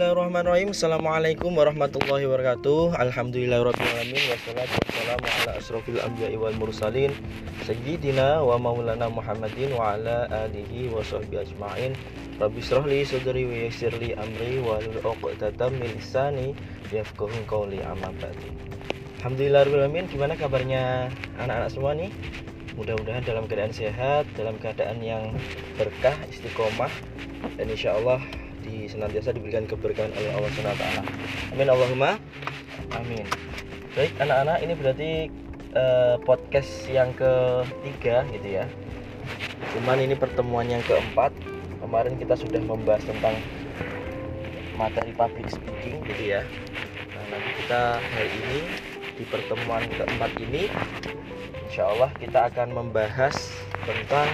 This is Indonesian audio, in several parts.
Bismillahirrahmanirrahim. Assalamualaikum warahmatullahi wabarakatuh. Alhamdulillahirrahmanirrahim Wassalatu wassalamu ala asrafil wal mursalin Sayyidina wa maulana Muhammadin Wa ala alihi wa sahbihi ajma'in. Rabbi srahli sadri wa yasirli amri Wa lul uqtatam min lisani Yafkuhun qawli amma ba'di Alhamdulillahirrahmanirrahim Gimana kabarnya anak-anak semua nih? Mudah-mudahan dalam keadaan sehat Dalam keadaan yang berkah, istiqomah. Dan insya Allah di senantiasa diberikan keberkahan oleh Allah SWT. Amin Allahumma. Amin. Baik anak-anak ini berarti uh, podcast yang ketiga gitu ya. Cuman ini pertemuan yang keempat. Kemarin kita sudah membahas tentang materi public speaking gitu ya. Nah nanti kita hari ini di pertemuan keempat ini, insya Allah kita akan membahas tentang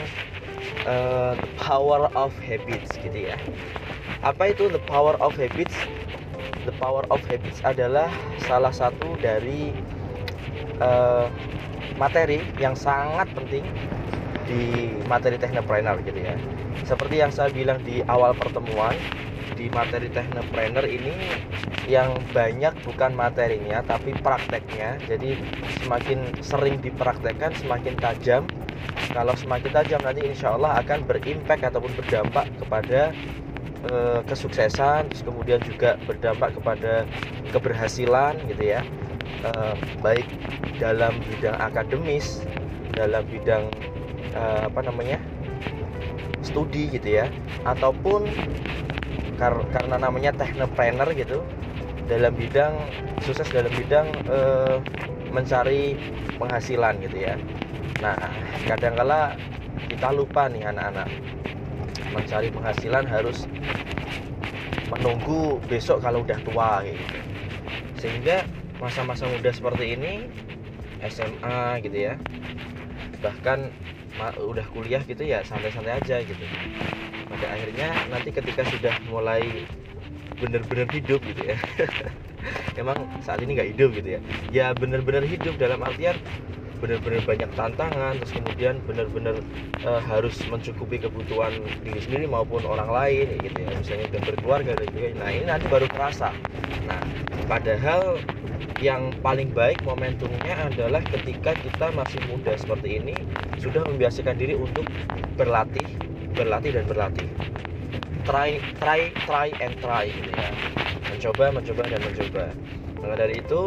uh, the power of habits gitu ya apa itu the power of habits? The power of habits adalah salah satu dari uh, materi yang sangat penting di materi teknopreneur gitu ya. Seperti yang saya bilang di awal pertemuan, di materi teknopreneur ini yang banyak bukan materinya tapi prakteknya. Jadi semakin sering dipraktekkan semakin tajam. Kalau semakin tajam nanti insya Allah akan berimpact ataupun berdampak kepada Eh, kesuksesan terus kemudian juga berdampak kepada keberhasilan gitu ya. E, baik dalam bidang akademis dalam bidang e, apa namanya studi gitu ya ataupun kar karena namanya teknopreneur gitu dalam bidang sukses dalam bidang e, mencari penghasilan gitu ya. Nah kadangkala kita lupa nih anak-anak mencari penghasilan harus menunggu besok kalau udah tua gitu. Sehingga masa-masa muda seperti ini SMA gitu ya bahkan udah kuliah gitu ya santai-santai aja gitu. Pada akhirnya nanti ketika sudah mulai bener-bener hidup gitu ya emang saat ini nggak hidup gitu ya. Ya bener-bener hidup dalam artian benar-benar banyak tantangan terus kemudian benar-benar uh, harus mencukupi kebutuhan diri sendiri maupun orang lain gitu ya. Misalnya udah berkeluarga dan juga nah ini nanti baru kerasa nah padahal yang paling baik momentumnya adalah ketika kita masih muda seperti ini sudah membiasakan diri untuk berlatih berlatih dan berlatih. Try try try and try gitu ya. Mencoba mencoba dan mencoba. Maka dari itu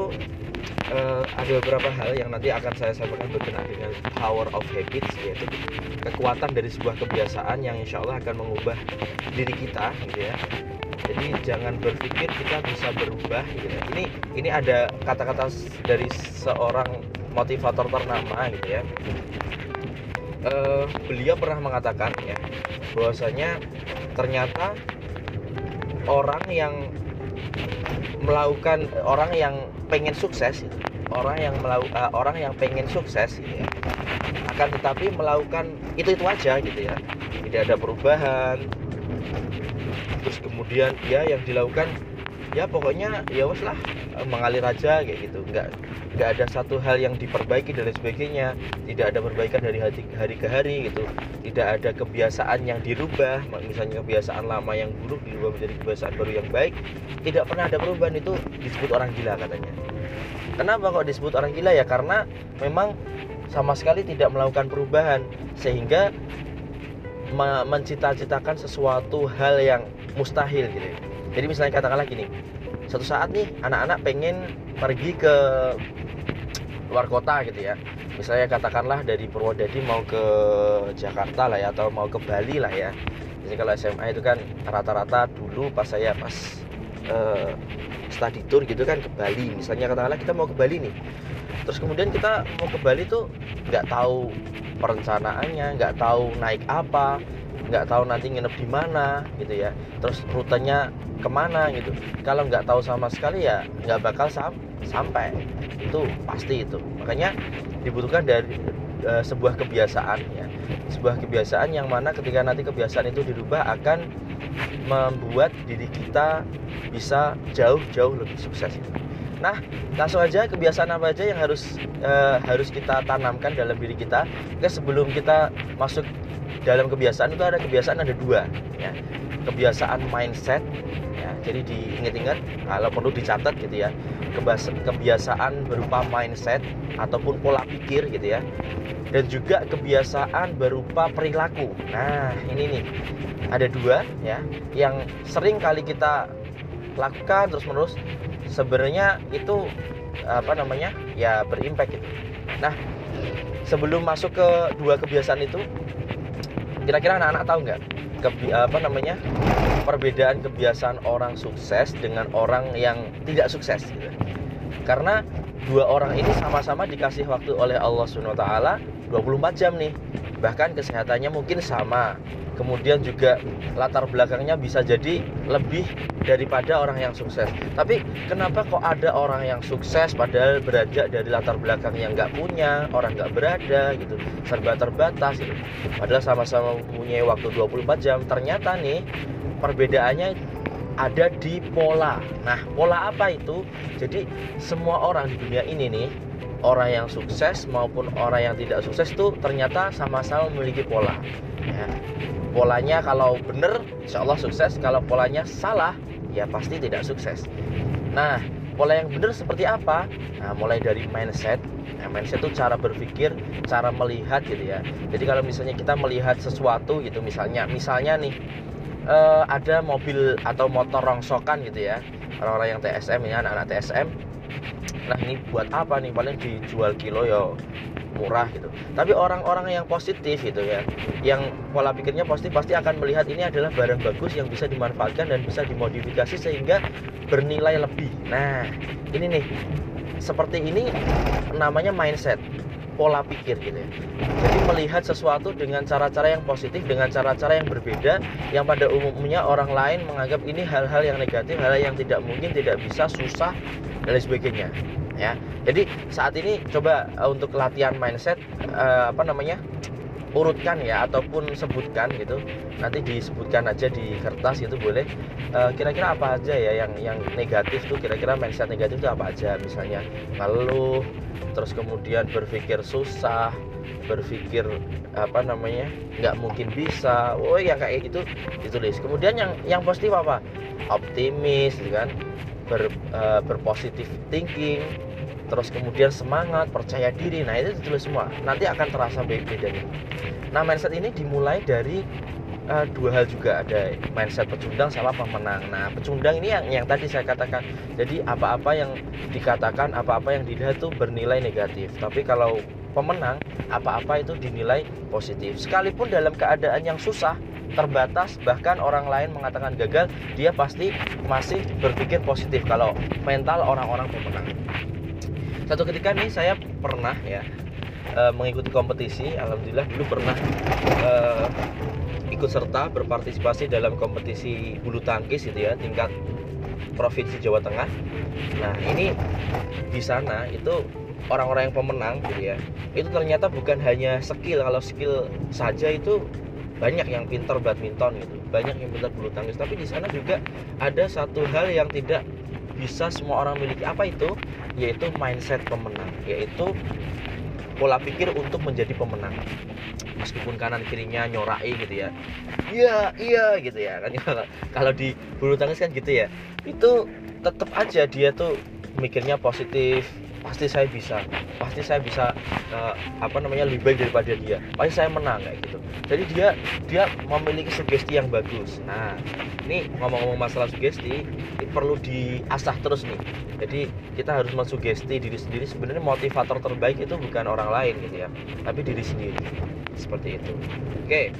uh, ada beberapa hal yang nanti akan saya sampaikan berkenaan dengan power of habits yaitu kekuatan dari sebuah kebiasaan yang insya Allah akan mengubah diri kita gitu ya. Jadi jangan berpikir kita bisa berubah gitu ya. Ini ini ada kata-kata dari seorang motivator ternama gitu ya. Uh, beliau pernah mengatakan ya bahwasanya ternyata orang yang melakukan orang yang pengen sukses gitu. orang yang melakukan uh, orang yang pengen sukses gitu ya. Akan tetapi melakukan itu itu aja gitu ya. Tidak ada perubahan. Terus kemudian ya yang dilakukan ya pokoknya ya wes lah eh, mengalir aja kayak gitu. Nggak nggak ada satu hal yang diperbaiki dan lain sebagainya. Tidak ada perbaikan dari hari, hari ke hari gitu. Tidak ada kebiasaan yang dirubah misalnya kebiasaan lama yang buruk dirubah menjadi kebiasaan baru yang baik tidak pernah ada perubahan. Itu disebut orang gila katanya. Kenapa kok disebut orang gila? Ya karena memang sama sekali tidak melakukan perubahan sehingga mencita-citakan sesuatu hal yang mustahil gitu. Jadi misalnya katakanlah gini satu saat nih anak-anak pengen pergi ke luar kota gitu ya. Misalnya katakanlah dari Purwodadi mau ke Jakarta lah ya atau mau ke Bali lah ya. Jadi kalau SMA itu kan rata-rata dulu pas saya pas uh, study tour gitu kan ke Bali. Misalnya katakanlah kita mau ke Bali nih. Terus kemudian kita mau ke Bali tuh nggak tahu perencanaannya nggak tahu naik apa nggak tahu nanti nginep di mana gitu ya. Terus rutenya ke mana gitu. Kalau nggak tahu sama sekali ya nggak bakal sam sampai. Itu pasti itu. Makanya dibutuhkan dari e, sebuah kebiasaan ya. Sebuah kebiasaan yang mana ketika nanti kebiasaan itu dirubah akan membuat diri kita bisa jauh-jauh lebih sukses itu Nah, langsung aja kebiasaan apa aja yang harus uh, harus kita tanamkan dalam diri kita. Oke, sebelum kita masuk dalam kebiasaan itu ada kebiasaan ada dua, ya. Kebiasaan mindset, ya. Jadi diingat-ingat, kalau perlu dicatat gitu ya. Kebiasaan berupa mindset ataupun pola pikir gitu ya dan juga kebiasaan berupa perilaku. Nah, ini nih ada dua ya yang sering kali kita lakukan terus-menerus sebenarnya itu apa namanya? ya berimpact gitu. Nah, sebelum masuk ke dua kebiasaan itu kira-kira anak-anak tahu nggak Kebi apa namanya? perbedaan kebiasaan orang sukses dengan orang yang tidak sukses gitu. Karena dua orang ini sama-sama dikasih waktu oleh Allah Subhanahu wa taala 24 jam nih bahkan kesehatannya mungkin sama. Kemudian juga latar belakangnya bisa jadi lebih daripada orang yang sukses. Tapi kenapa kok ada orang yang sukses padahal beranjak dari latar belakang yang nggak punya orang nggak berada gitu serba terbatas gitu. Padahal sama-sama punya waktu 24 jam. Ternyata nih perbedaannya ada di pola. Nah pola apa itu? Jadi semua orang di dunia ini nih orang yang sukses maupun orang yang tidak sukses itu ternyata sama-sama memiliki pola. Ya. polanya kalau benar insya Allah sukses. Kalau polanya salah ya pasti tidak sukses. Nah pola yang benar seperti apa? Nah mulai dari mindset. Nah, mindset itu cara berpikir cara melihat gitu ya. Jadi kalau misalnya kita melihat sesuatu gitu misalnya misalnya nih uh, ada mobil atau motor rongsokan gitu ya. Orang-orang yang TSM ya anak-anak TSM nah ini buat apa nih? Paling dijual kilo ya murah gitu. Tapi orang-orang yang positif gitu ya yang pola pikirnya positif pasti akan melihat ini adalah barang bagus yang bisa dimanfaatkan dan bisa dimodifikasi sehingga bernilai lebih. Nah ini nih. Seperti ini namanya mindset pola pikir gitu ya. Jadi melihat sesuatu dengan cara-cara yang positif, dengan cara-cara yang berbeda, yang pada umumnya orang lain menganggap ini hal-hal yang negatif, hal, hal yang tidak mungkin, tidak bisa, susah dan lain sebagainya. Ya, jadi saat ini coba uh, untuk latihan mindset, uh, apa namanya? Urutkan ya ataupun sebutkan gitu. Nanti disebutkan aja di kertas gitu boleh. Kira kira-kira apa aja ya yang yang negatif tuh? Kira-kira mindset negatif itu apa aja misalnya? Ngeluh terus kemudian berpikir susah berpikir apa namanya nggak mungkin bisa. Oh ya kayak gitu ditulis. Kemudian yang yang positif apa? Optimis gitu kan? Ber, uh, berpositif thinking terus kemudian semangat percaya diri nah itu ditulis semua nanti akan terasa bedanya nah mindset ini dimulai dari uh, dua hal juga ada mindset pecundang sama pemenang. Nah, pecundang ini yang yang tadi saya katakan. Jadi apa-apa yang dikatakan, apa-apa yang dilihat itu bernilai negatif. Tapi kalau pemenang, apa-apa itu dinilai positif. Sekalipun dalam keadaan yang susah, terbatas, bahkan orang lain mengatakan gagal, dia pasti masih berpikir positif kalau mental orang-orang pemenang. Satu ketika nih saya pernah ya uh, mengikuti kompetisi, alhamdulillah dulu pernah uh, ikut serta berpartisipasi dalam kompetisi bulu tangkis gitu ya tingkat provinsi Jawa Tengah. Nah ini di sana itu orang-orang yang pemenang gitu ya itu ternyata bukan hanya skill. Kalau skill saja itu banyak yang pintar badminton gitu banyak yang pintar bulu tangkis. Tapi di sana juga ada satu hal yang tidak bisa semua orang miliki apa itu? Yaitu mindset pemenang yaitu pola pikir untuk menjadi pemenang. Meskipun kanan kirinya nyorai gitu ya. Iya iya gitu ya. Kan kalau di bulu tangkis kan gitu ya. Itu tetap aja dia tuh mikirnya positif pasti saya bisa pasti saya bisa uh, apa namanya lebih baik daripada dia. Pasti saya menang kayak gitu. Jadi dia dia memiliki sugesti yang bagus. Nah ini ngomong-ngomong masalah sugesti perlu diasah terus nih. Jadi kita harus mensugesti diri sendiri. Sebenarnya motivator terbaik itu bukan orang lain gitu ya. Tapi diri sendiri. Seperti itu. Oke.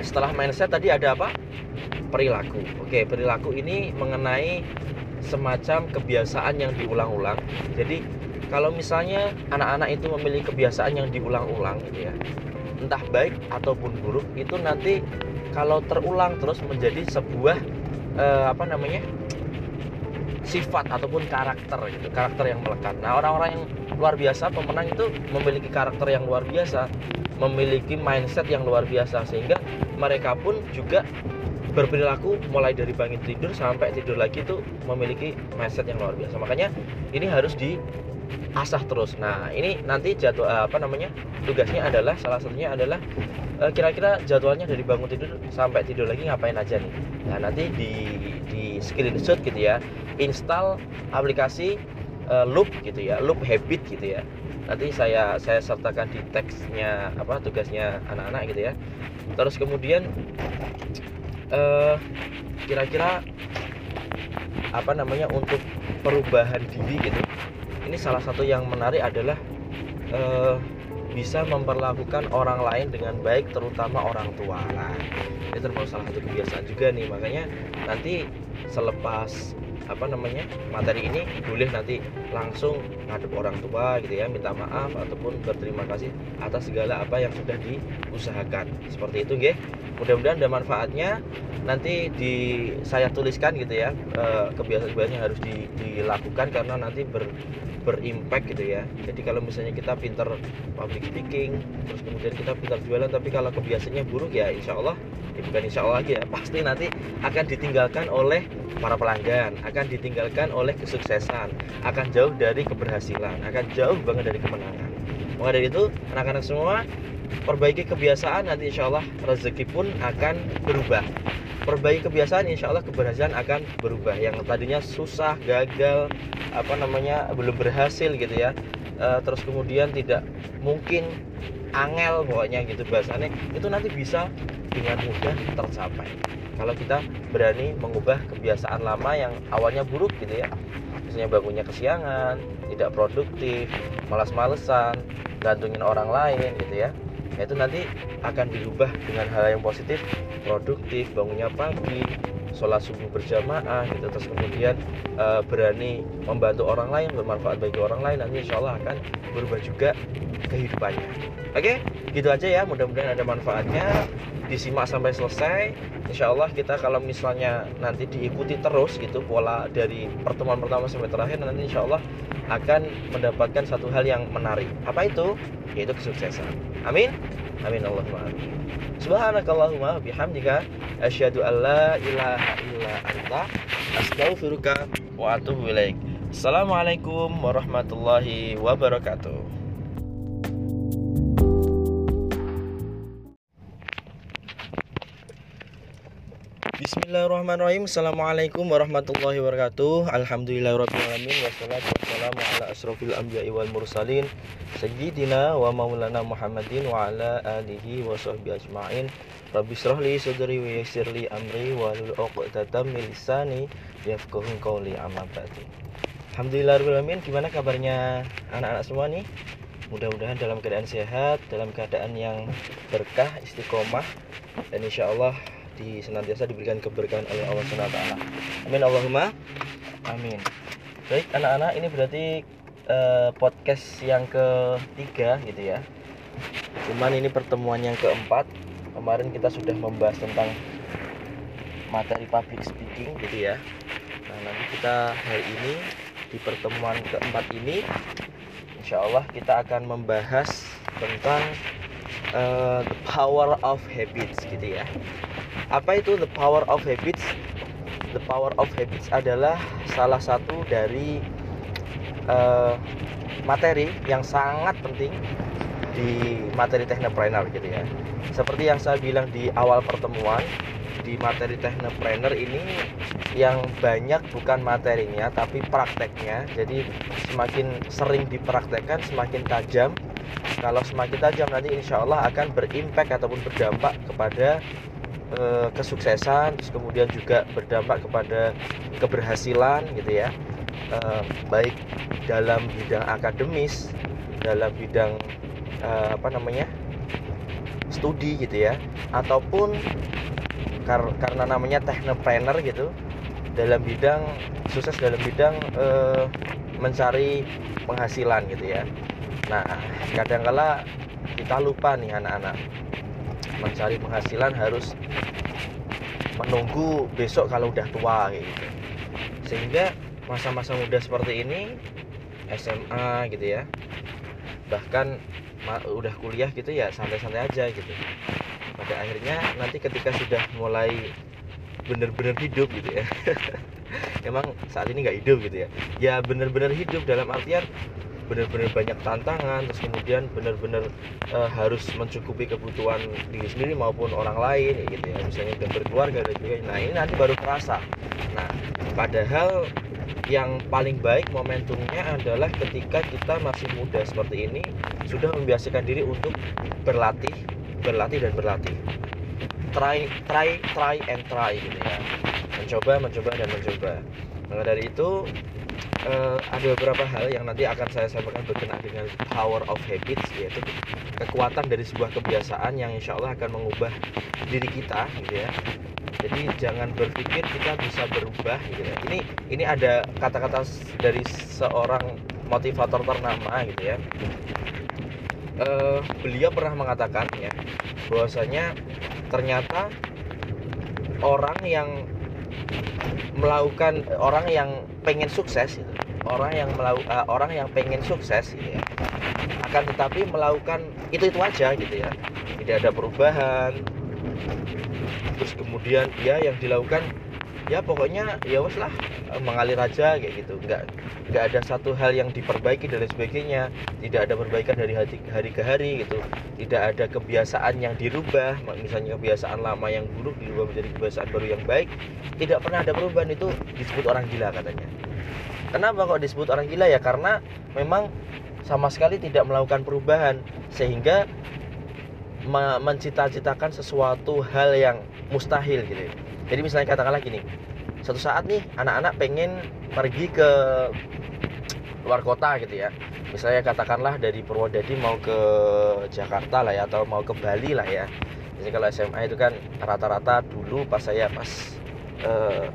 Setelah mindset tadi ada apa? Perilaku. Oke perilaku ini mengenai semacam kebiasaan yang diulang-ulang. Jadi kalau misalnya anak-anak itu memiliki kebiasaan yang diulang-ulang gitu ya, entah baik ataupun buruk itu nanti kalau terulang terus menjadi sebuah eh, apa namanya sifat ataupun karakter gitu karakter yang melekat nah orang-orang yang luar biasa pemenang itu memiliki karakter yang luar biasa memiliki mindset yang luar biasa sehingga mereka pun juga berperilaku mulai dari bangun tidur sampai tidur lagi itu memiliki mindset yang luar biasa. Makanya ini harus di asah terus. Nah ini nanti jadwal apa namanya tugasnya adalah salah satunya adalah eh, kira-kira jadwalnya dari bangun tidur sampai tidur lagi ngapain aja nih? Nah nanti di di screenshot gitu ya install aplikasi uh, loop gitu ya loop habit gitu ya. Nanti saya saya sertakan di teksnya apa tugasnya anak-anak gitu ya. Terus kemudian uh, kira-kira apa namanya untuk perubahan diri gitu ini salah satu yang menarik adalah uh, bisa memperlakukan orang lain dengan baik terutama orang tua. Nah ini termasuk salah satu kebiasaan juga nih makanya nanti selepas apa namanya materi ini boleh nanti langsung ngadep orang tua gitu ya minta maaf ataupun berterima kasih atas segala apa yang sudah diusahakan. Seperti itu nggih. Mudah-mudahan ada manfaatnya. Nanti di saya tuliskan gitu ya eh, kebiasaan-kebiasaan harus di, dilakukan karena nanti ber berimpact gitu ya. Jadi kalau misalnya kita pinter public speaking terus kemudian kita pintar jualan tapi kalau kebiasaannya buruk ya insya Allah ya bukan insya Allah lagi ya pasti nanti akan ditinggalkan oleh para pelanggan akan ditinggalkan oleh kesuksesan. Akan jauh dari keberhasilan. Akan jauh banget dari kemenangan. Maka dari itu anak-anak semua perbaiki kebiasaan. Nanti insya Allah rezeki pun akan berubah. Perbaiki kebiasaan insya Allah keberhasilan akan berubah. Yang tadinya susah gagal apa namanya belum berhasil gitu ya. E, terus kemudian tidak mungkin angel pokoknya gitu bahasanya itu nanti bisa dengan mudah tercapai kalau kita berani mengubah kebiasaan lama yang awalnya buruk gitu ya. Misalnya bangunnya kesiangan tidak produktif malas-malesan gantungin orang lain gitu ya. Nah, itu nanti akan diubah dengan hal yang positif produktif bangunnya pagi sholat subuh berjamaah gitu terus kemudian uh, berani membantu orang lain bermanfaat bagi orang lain nanti insya Allah akan berubah juga kehidupannya. Oke gitu aja ya mudah-mudahan ada manfaatnya. Disimak sampai selesai. Insya Allah kita kalau misalnya nanti diikuti terus gitu pola dari pertemuan pertama sampai terakhir nanti Insya Allah akan mendapatkan satu hal yang menarik. Apa itu? Yaitu kesuksesan. Amin amin Allahumma amin. Subhanakallahumma bihamdika asyhadu la ilaha illa anta astaghfiruka wa atubu ilaik. Assalamualaikum warahmatullahi wabarakatuh Bismillahirrahmanirrahim. Assalamualaikum warahmatullahi wabarakatuh. Alhamdulillahirrahmanirrahim Wassalatu wassalamu ala asrafil anbiya'i wal mursalin Sayyidina wa maulana Muhammadin Wa ala alihi wa sahbihi ajma'in. Rabbi srahli sadri wa yasirli amri Wa lul uqtatam milisani Yafkuhun qawli amma ba'di Alhamdulillahirrahmanirrahim Gimana kabarnya anak-anak semua nih? Mudah-mudahan dalam keadaan sehat Dalam keadaan yang berkah, istiqomah. Dan insya Allah di senantiasa diberikan keberkahan oleh Allah SWT. Amin Allahumma. Amin. Baik anak-anak ini berarti uh, podcast yang ketiga gitu ya. Cuman ini pertemuan yang keempat. Kemarin kita sudah membahas tentang materi public speaking gitu ya. Nah nanti kita hari ini di pertemuan keempat ini Insya Allah kita akan membahas tentang uh, the power of habits gitu ya apa itu the power of habits? The power of habits adalah salah satu dari uh, materi yang sangat penting di materi teknopreneur gitu ya. Seperti yang saya bilang di awal pertemuan di materi teknopreneur ini yang banyak bukan materinya tapi prakteknya. Jadi semakin sering dipraktekkan semakin tajam. Kalau semakin tajam nanti insya Allah akan berimpact ataupun berdampak kepada Eh, kesuksesan terus kemudian juga berdampak kepada keberhasilan gitu ya. E, baik dalam bidang akademis dalam bidang e, apa namanya studi gitu ya ataupun kar karena namanya teknopreneur gitu dalam bidang sukses dalam bidang e, mencari penghasilan gitu ya. Nah kadangkala kita lupa nih anak-anak mencari penghasilan harus menunggu besok kalau udah tua gitu. Sehingga masa-masa muda seperti ini SMA gitu ya bahkan udah kuliah gitu ya santai-santai aja gitu. Pada akhirnya nanti ketika sudah mulai bener-bener hidup gitu ya emang saat ini nggak hidup gitu ya. Ya bener-bener hidup dalam artian benar-benar banyak tantangan terus kemudian benar-benar uh, harus mencukupi kebutuhan diri sendiri maupun orang lain gitu ya. Misalnya udah berkeluarga dan sebagainya. Nah ini nanti baru terasa. Nah padahal yang paling baik momentumnya adalah ketika kita masih muda seperti ini sudah membiasakan diri untuk berlatih berlatih dan berlatih. Try try try and try gitu ya. Mencoba mencoba dan mencoba maka dari itu uh, ada beberapa hal yang nanti akan saya sampaikan berkenaan dengan power of habits yaitu kekuatan dari sebuah kebiasaan yang insya Allah akan mengubah diri kita gitu ya. Jadi jangan berpikir kita bisa berubah gitu ya. Ini ini ada kata-kata dari seorang motivator ternama gitu ya. Uh, beliau pernah mengatakan ya bahwasanya ternyata orang yang melakukan orang yang pengen sukses gitu. orang yang melakukan uh, orang yang pengen sukses gitu ya. Akan tetapi melakukan itu itu aja gitu ya. Tidak ada perubahan. Terus kemudian ya yang dilakukan ya pokoknya ya wes lah eh, mengalir aja kayak gitu. Nggak nggak ada satu hal yang diperbaiki dan lain sebagainya. Tidak ada perbaikan dari hari, hari ke hari gitu. Tidak ada kebiasaan yang dirubah misalnya kebiasaan lama yang buruk dirubah menjadi kebiasaan baru yang baik. Tidak pernah ada perubahan itu disebut orang gila katanya. Kenapa kok disebut orang gila? Ya karena memang sama sekali tidak melakukan perubahan sehingga mencita-citakan sesuatu hal yang mustahil gitu jadi misalnya katakanlah gini satu saat nih anak-anak pengen pergi ke luar kota gitu ya. Misalnya katakanlah dari Purwodadi mau ke Jakarta lah ya atau mau ke Bali lah ya. Jadi kalau SMA itu kan rata-rata dulu pas saya pas uh,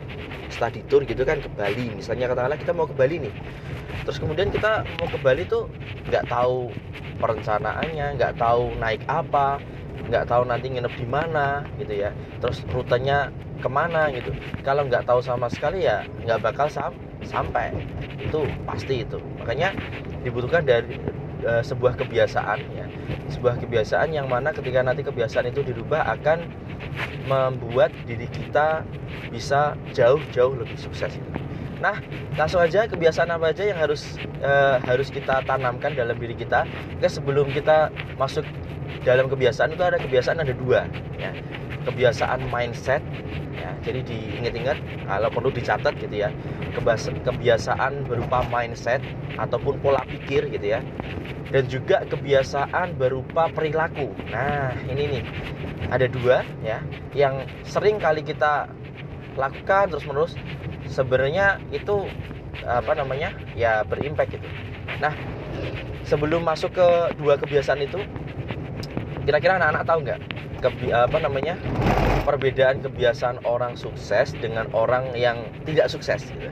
study tour gitu kan ke Bali. Misalnya katakanlah kita mau ke Bali nih. Terus kemudian kita mau ke Bali tuh nggak tahu perencanaannya nggak tahu naik apa nggak tahu nanti nginep di mana gitu ya terus rutenya ke mana gitu kalau nggak tahu sama sekali ya nggak bakal sam sampai itu pasti itu makanya dibutuhkan dari e, sebuah kebiasaan ya sebuah kebiasaan yang mana ketika nanti kebiasaan itu dirubah akan membuat diri kita bisa jauh-jauh lebih sukses itu. Nah, langsung aja kebiasaan apa aja yang harus e, harus kita tanamkan dalam diri kita. Oke, sebelum kita masuk dalam kebiasaan itu ada kebiasaan ada dua ya. Kebiasaan mindset ya. Jadi diingat-ingat kalau perlu dicatat gitu ya. Kebiasaan berupa mindset ataupun pola pikir gitu ya. Dan juga kebiasaan berupa perilaku. Nah ini nih. Ada dua ya yang sering kali kita lakukan terus menerus sebenarnya itu apa namanya ya berimpact gitu. Nah sebelum masuk ke dua kebiasaan itu kira-kira anak-anak tahu nggak Kebi apa namanya perbedaan kebiasaan orang sukses dengan orang yang tidak sukses gitu.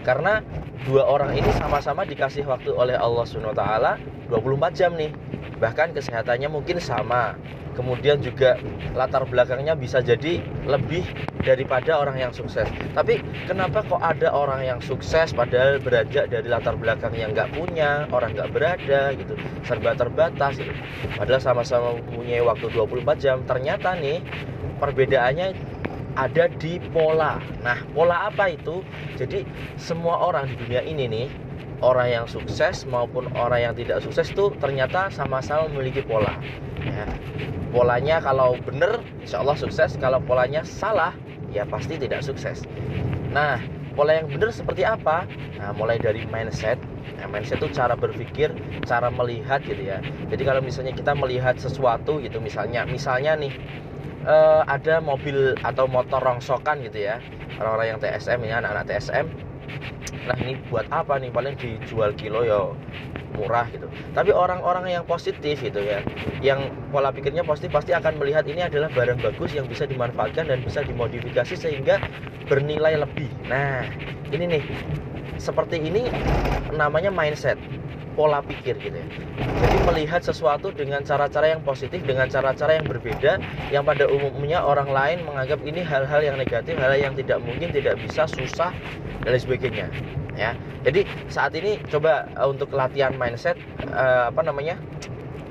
karena dua orang ini sama-sama dikasih waktu oleh Allah Subhanahu Taala 24 jam nih. Bahkan kesehatannya mungkin sama. Kemudian juga latar belakangnya bisa jadi lebih daripada orang yang sukses. Tapi kenapa kok ada orang yang sukses padahal beranjak dari latar belakang yang nggak punya orang nggak berada gitu serba terbatas gitu. padahal sama-sama punya waktu 24 jam. Ternyata nih perbedaannya ada di pola. Nah pola apa itu? Jadi semua orang di dunia ini nih orang yang sukses maupun orang yang tidak sukses itu ternyata sama-sama memiliki pola. Ya. Polanya kalau benar insya Allah sukses. Kalau polanya salah ya pasti tidak sukses. Nah pola yang benar seperti apa? Nah mulai dari mindset. Nah, mindset itu cara berpikir cara melihat gitu ya. Jadi kalau misalnya kita melihat sesuatu gitu misalnya misalnya nih uh, ada mobil atau motor rongsokan gitu ya. Orang-orang yang TSM ya anak-anak TSM nah ini buat apa nih? Paling dijual kilo ya murah gitu. Tapi orang-orang yang positif gitu ya yang pola pikirnya positif pasti akan melihat ini adalah barang bagus yang bisa dimanfaatkan dan bisa dimodifikasi sehingga bernilai lebih. Nah ini nih. Seperti ini namanya mindset pola pikir gitu ya. Jadi melihat sesuatu dengan cara-cara yang positif, dengan cara-cara yang berbeda, yang pada umumnya orang lain menganggap ini hal-hal yang negatif, hal, hal yang tidak mungkin, tidak bisa, susah dan lain sebagainya. Ya, jadi saat ini coba uh, untuk latihan mindset, uh, apa namanya,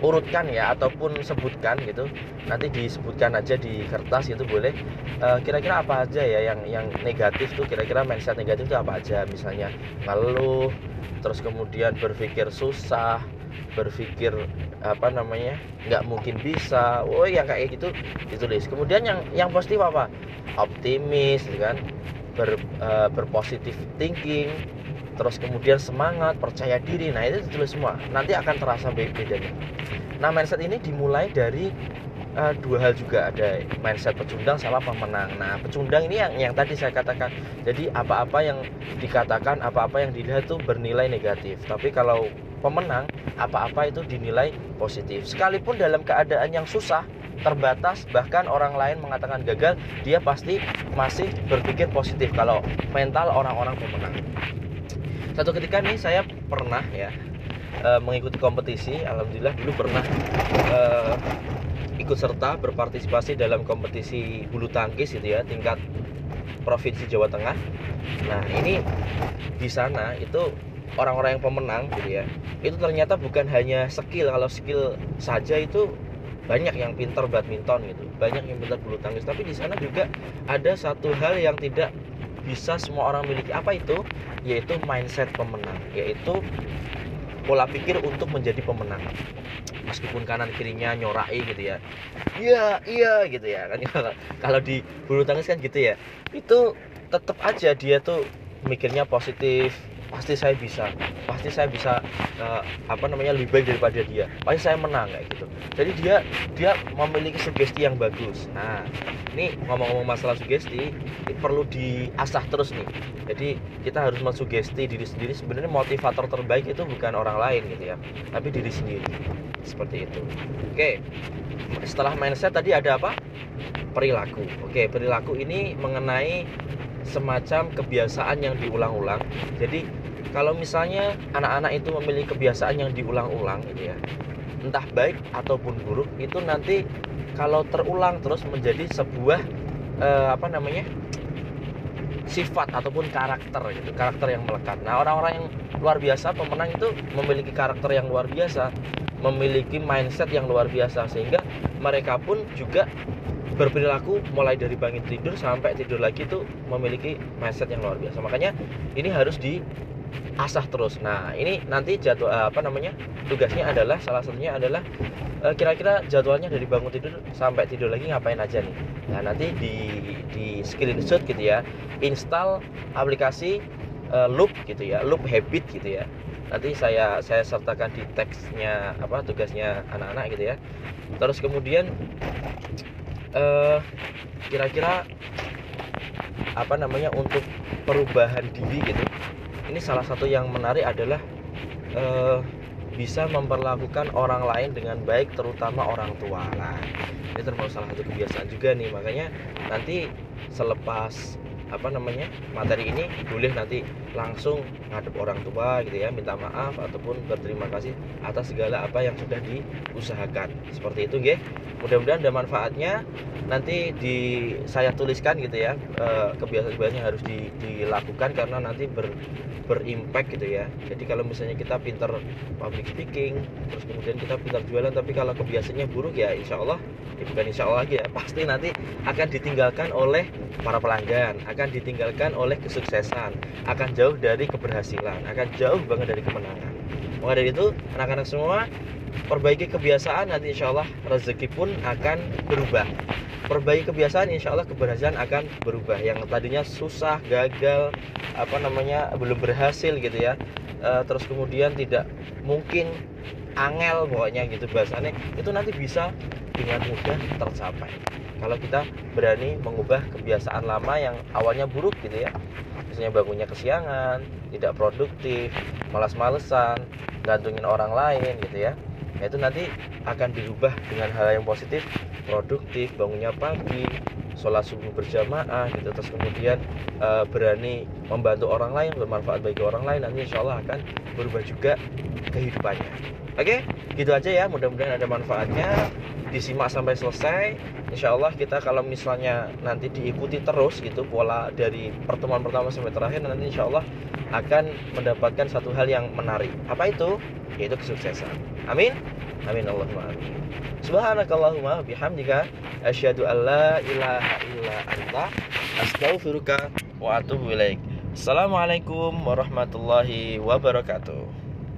urutkan ya ataupun sebutkan gitu. Nanti disebutkan aja di kertas itu boleh. Kira kira-kira apa aja ya yang yang negatif tuh? Kira-kira mindset negatif itu apa aja? Misalnya ngeluh terus kemudian berpikir susah berpikir apa namanya nggak mungkin bisa. Oh yang kayak gitu ditulis. Kemudian yang yang positif apa? Optimis gitu kan? Ber, uh, berpositif thinking terus kemudian semangat percaya diri. Nah itu ditulis semua. Nanti akan terasa bedanya. Nah mindset ini dimulai dari uh, dua hal juga. Ada mindset pecundang sama pemenang. Nah pecundang ini yang yang tadi saya katakan. Jadi apa-apa yang dikatakan apa-apa yang dilihat itu bernilai negatif. Tapi kalau pemenang apa-apa itu dinilai positif. Sekalipun dalam keadaan yang susah terbatas bahkan orang lain mengatakan gagal dia pasti masih berpikir positif kalau mental orang-orang pemenang satu ketika nih saya pernah ya e, mengikuti kompetisi. Alhamdulillah dulu pernah e, ikut serta berpartisipasi dalam kompetisi bulu tangkis gitu ya tingkat provinsi Jawa Tengah. Nah ini di sana itu orang-orang yang pemenang gitu ya itu ternyata bukan hanya skill. Kalau skill saja itu banyak yang pintar badminton gitu banyak yang pintar bulu tangkis. Tapi di sana juga ada satu hal yang tidak bisa semua orang miliki apa itu? Yaitu mindset pemenang yaitu pola pikir untuk menjadi pemenang. Meskipun kanan kirinya nyorai gitu ya. Iya iya gitu ya kan. Kalau di bulu tangkis kan gitu ya. Itu tetap aja dia tuh mikirnya positif pasti saya bisa pasti saya bisa uh, apa namanya lebih baik daripada dia. Pasti saya menang kayak gitu. Jadi dia dia memiliki sugesti yang bagus. Nah ini ngomong-ngomong masalah sugesti ini perlu diasah terus nih. Jadi kita harus mensugesti diri sendiri. Sebenarnya motivator terbaik itu bukan orang lain gitu ya. Tapi diri sendiri. Seperti itu. Oke. Setelah mindset tadi ada apa? Perilaku. Oke perilaku ini mengenai semacam kebiasaan yang diulang-ulang. Jadi kalau misalnya anak-anak itu memiliki kebiasaan yang diulang-ulang gitu ya, entah baik ataupun buruk, itu nanti kalau terulang terus menjadi sebuah eh, apa namanya sifat ataupun karakter gitu, karakter yang melekat. Nah orang-orang yang luar biasa pemenang itu memiliki karakter yang luar biasa, memiliki mindset yang luar biasa sehingga mereka pun juga berperilaku mulai dari bangun tidur sampai tidur lagi itu memiliki mindset yang luar biasa. Makanya ini harus di asah terus. Nah ini nanti jadwal eh, apa namanya tugasnya adalah salah satunya adalah eh, kira-kira jadwalnya dari bangun tidur sampai tidur lagi ngapain aja nih? Nah nanti di di screenshot gitu ya install aplikasi uh, loop gitu ya loop habit gitu ya. Nanti saya saya sertakan di teksnya apa tugasnya anak-anak gitu ya. Terus kemudian eh, kira-kira apa namanya untuk perubahan diri gitu ini salah satu yang menarik adalah uh, bisa memperlakukan orang lain dengan baik terutama orang tua. Lah ini termasuk salah satu kebiasaan juga nih. Makanya nanti selepas apa namanya materi ini boleh nanti langsung ngadep orang tua gitu ya minta maaf ataupun berterima kasih atas segala apa yang sudah diusahakan. Seperti itu nggih. Mudah-mudahan ada manfaatnya. Nanti di saya tuliskan gitu ya eh, kebiasaan-kebiasaan harus di, dilakukan karena nanti ber, berimpact gitu ya. Jadi kalau misalnya kita pinter public speaking terus kemudian kita pintar jualan tapi kalau kebiasaannya buruk ya insya Allah ya bukan insya Allah lagi ya pasti nanti akan ditinggalkan oleh para pelanggan akan ditinggalkan oleh kesuksesan akan jauh dari keberhasilan akan jauh banget dari kemenangan. Maka dari itu anak-anak semua perbaiki kebiasaan nanti insya Allah rezeki pun akan berubah. Perbaiki kebiasaan insya Allah keberhasilan akan berubah. Yang tadinya susah gagal apa namanya belum berhasil gitu ya e, terus kemudian tidak mungkin angel pokoknya gitu. Bahasanya itu nanti bisa dengan mudah tercapai. Kalau kita berani mengubah kebiasaan lama yang awalnya buruk gitu ya. Misalnya bangunnya kesiangan tidak produktif malas-malesan gantungin orang lain gitu ya. Nah itu nanti akan dirubah dengan hal yang positif produktif bangunnya pagi sholat subuh berjamaah gitu. Terus kemudian uh, berani membantu orang lain bermanfaat bagi orang lain nanti insya Allah akan berubah juga kehidupannya. Oke? Gitu aja ya mudah-mudahan ada manfaatnya. Disimak sampai selesai. Insya Allah kita kalau misalnya nanti diikuti terus gitu pola dari pertemuan pertama sampai terakhir nanti Insya Allah akan mendapatkan satu hal yang menarik. Apa itu? Yaitu kesuksesan. Amin amin Allahumma amin. Subhanakallahumma bihamdika asyhadu an la ilaha illa anta astaghfiruka wa atubu ilaik. Assalamualaikum warahmatullahi wabarakatuh